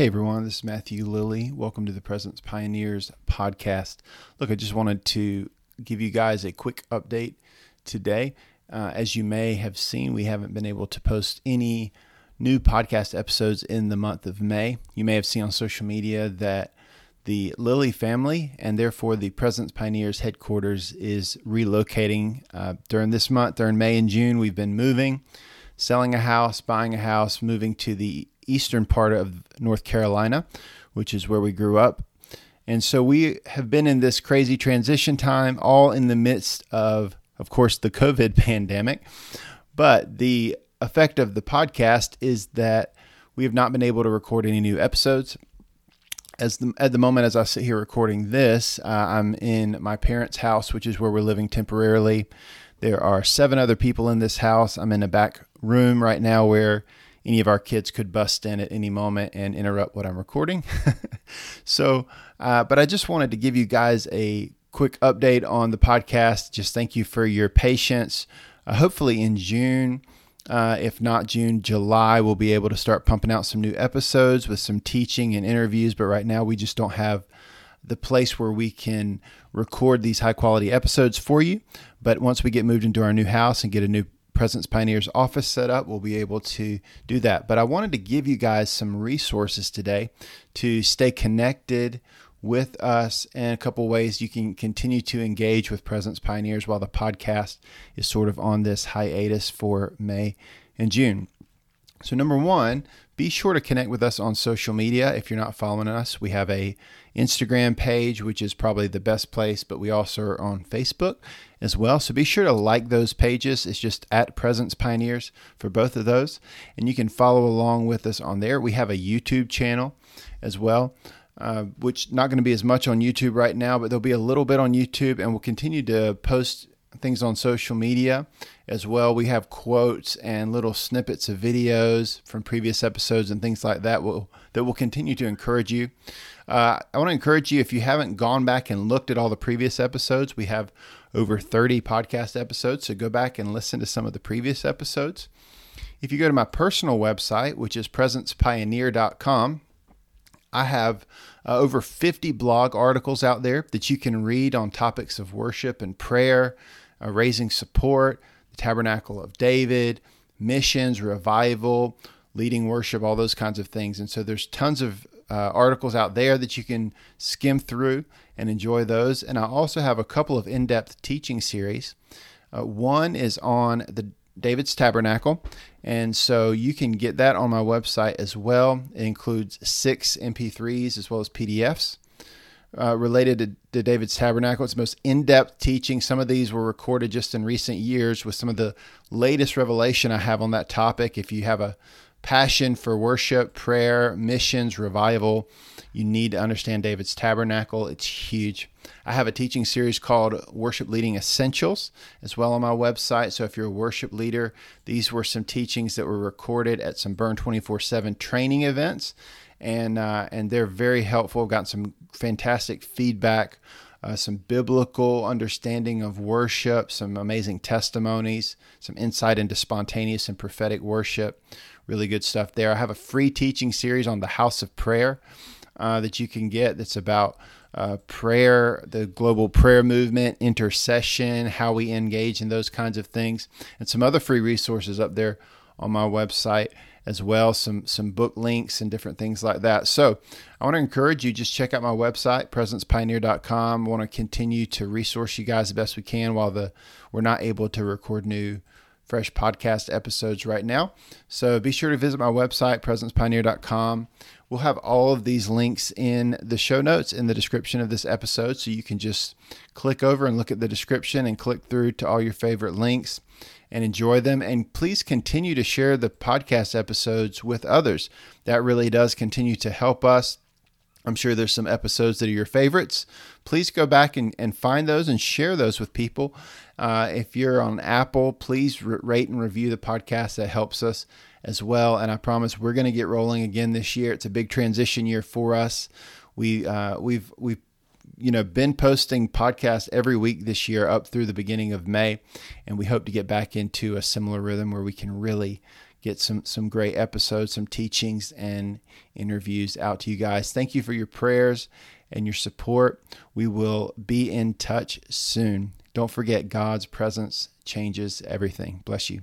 Hey everyone, this is Matthew Lilly. Welcome to the Presence Pioneers podcast. Look, I just wanted to give you guys a quick update today. Uh, as you may have seen, we haven't been able to post any new podcast episodes in the month of May. You may have seen on social media that the Lilly family and therefore the Presence Pioneers headquarters is relocating uh, during this month. During May and June, we've been moving, selling a house, buying a house, moving to the eastern part of North Carolina, which is where we grew up. And so we have been in this crazy transition time, all in the midst of, of course, the COVID pandemic. But the effect of the podcast is that we have not been able to record any new episodes. As the, at the moment, as I sit here recording this, uh, I'm in my parents' house, which is where we're living temporarily. There are seven other people in this house. I'm in a back room right now where any of our kids could bust in at any moment and interrupt what I'm recording. so, uh, but I just wanted to give you guys a quick update on the podcast. Just thank you for your patience. Uh, hopefully, in June, uh, if not June, July, we'll be able to start pumping out some new episodes with some teaching and interviews. But right now, we just don't have the place where we can record these high quality episodes for you. But once we get moved into our new house and get a new Presence Pioneers office set up, we'll be able to do that. But I wanted to give you guys some resources today to stay connected with us and a couple ways you can continue to engage with Presence Pioneers while the podcast is sort of on this hiatus for May and June. So, number one, be sure to connect with us on social media. If you're not following us, we have a Instagram page, which is probably the best place, but we also are on Facebook as well. So be sure to like those pages. It's just at Presence Pioneers for both of those. And you can follow along with us on there. We have a YouTube channel as well. Uh, which not going to be as much on YouTube right now, but there'll be a little bit on YouTube, and we'll continue to post things on social media as well. We have quotes and little snippets of videos from previous episodes and things like that will that will continue to encourage you. Uh, I want to encourage you if you haven't gone back and looked at all the previous episodes, we have over 30 podcast episodes. So go back and listen to some of the previous episodes. If you go to my personal website, which is presencepioneer.com, I have uh, over 50 blog articles out there that you can read on topics of worship and prayer, uh, raising support, the tabernacle of David, missions, revival, leading worship, all those kinds of things. And so there's tons of uh, articles out there that you can skim through and enjoy those. And I also have a couple of in depth teaching series. Uh, one is on the David's Tabernacle. And so you can get that on my website as well. It includes six MP3s as well as PDFs. Uh, related to, to, David's Tabernacle. It's the most in depth teaching. Some of these were recorded just in recent years with some of the latest revelation I have on that topic. If you have a passion for worship, prayer, missions, revival, you need to understand David's tabernacle. It's huge. I have a teaching series called Worship Leading Essentials as well on my website. So if you're a worship leader, these were some teachings that were recorded at some Burn 24 7 training events. And, uh, and they're very helpful. I've gotten some fantastic feedback uh, some biblical understanding of worship, some amazing testimonies, some insight into spontaneous and prophetic worship. Really good stuff there. I have a free teaching series on the House of Prayer uh, that you can get that's about uh, prayer, the global prayer movement, intercession, how we engage in those kinds of things, and some other free resources up there on my website as well, some some book links and different things like that. So I want to encourage you, just check out my website, presencepioneer.com. I want to continue to resource you guys the best we can while the we're not able to record new fresh podcast episodes right now. So be sure to visit my website, presencepioneer.com. We'll have all of these links in the show notes in the description of this episode. So you can just click over and look at the description and click through to all your favorite links and enjoy them. And please continue to share the podcast episodes with others. That really does continue to help us. I'm sure there's some episodes that are your favorites. Please go back and, and find those and share those with people. Uh, if you're on Apple, please rate and review the podcast. That helps us as well. And I promise we're going to get rolling again this year. It's a big transition year for us. We uh, we've we've you know, been posting podcasts every week this year up through the beginning of May, and we hope to get back into a similar rhythm where we can really get some some great episodes, some teachings and interviews out to you guys. Thank you for your prayers and your support. We will be in touch soon. Don't forget God's presence changes everything. Bless you.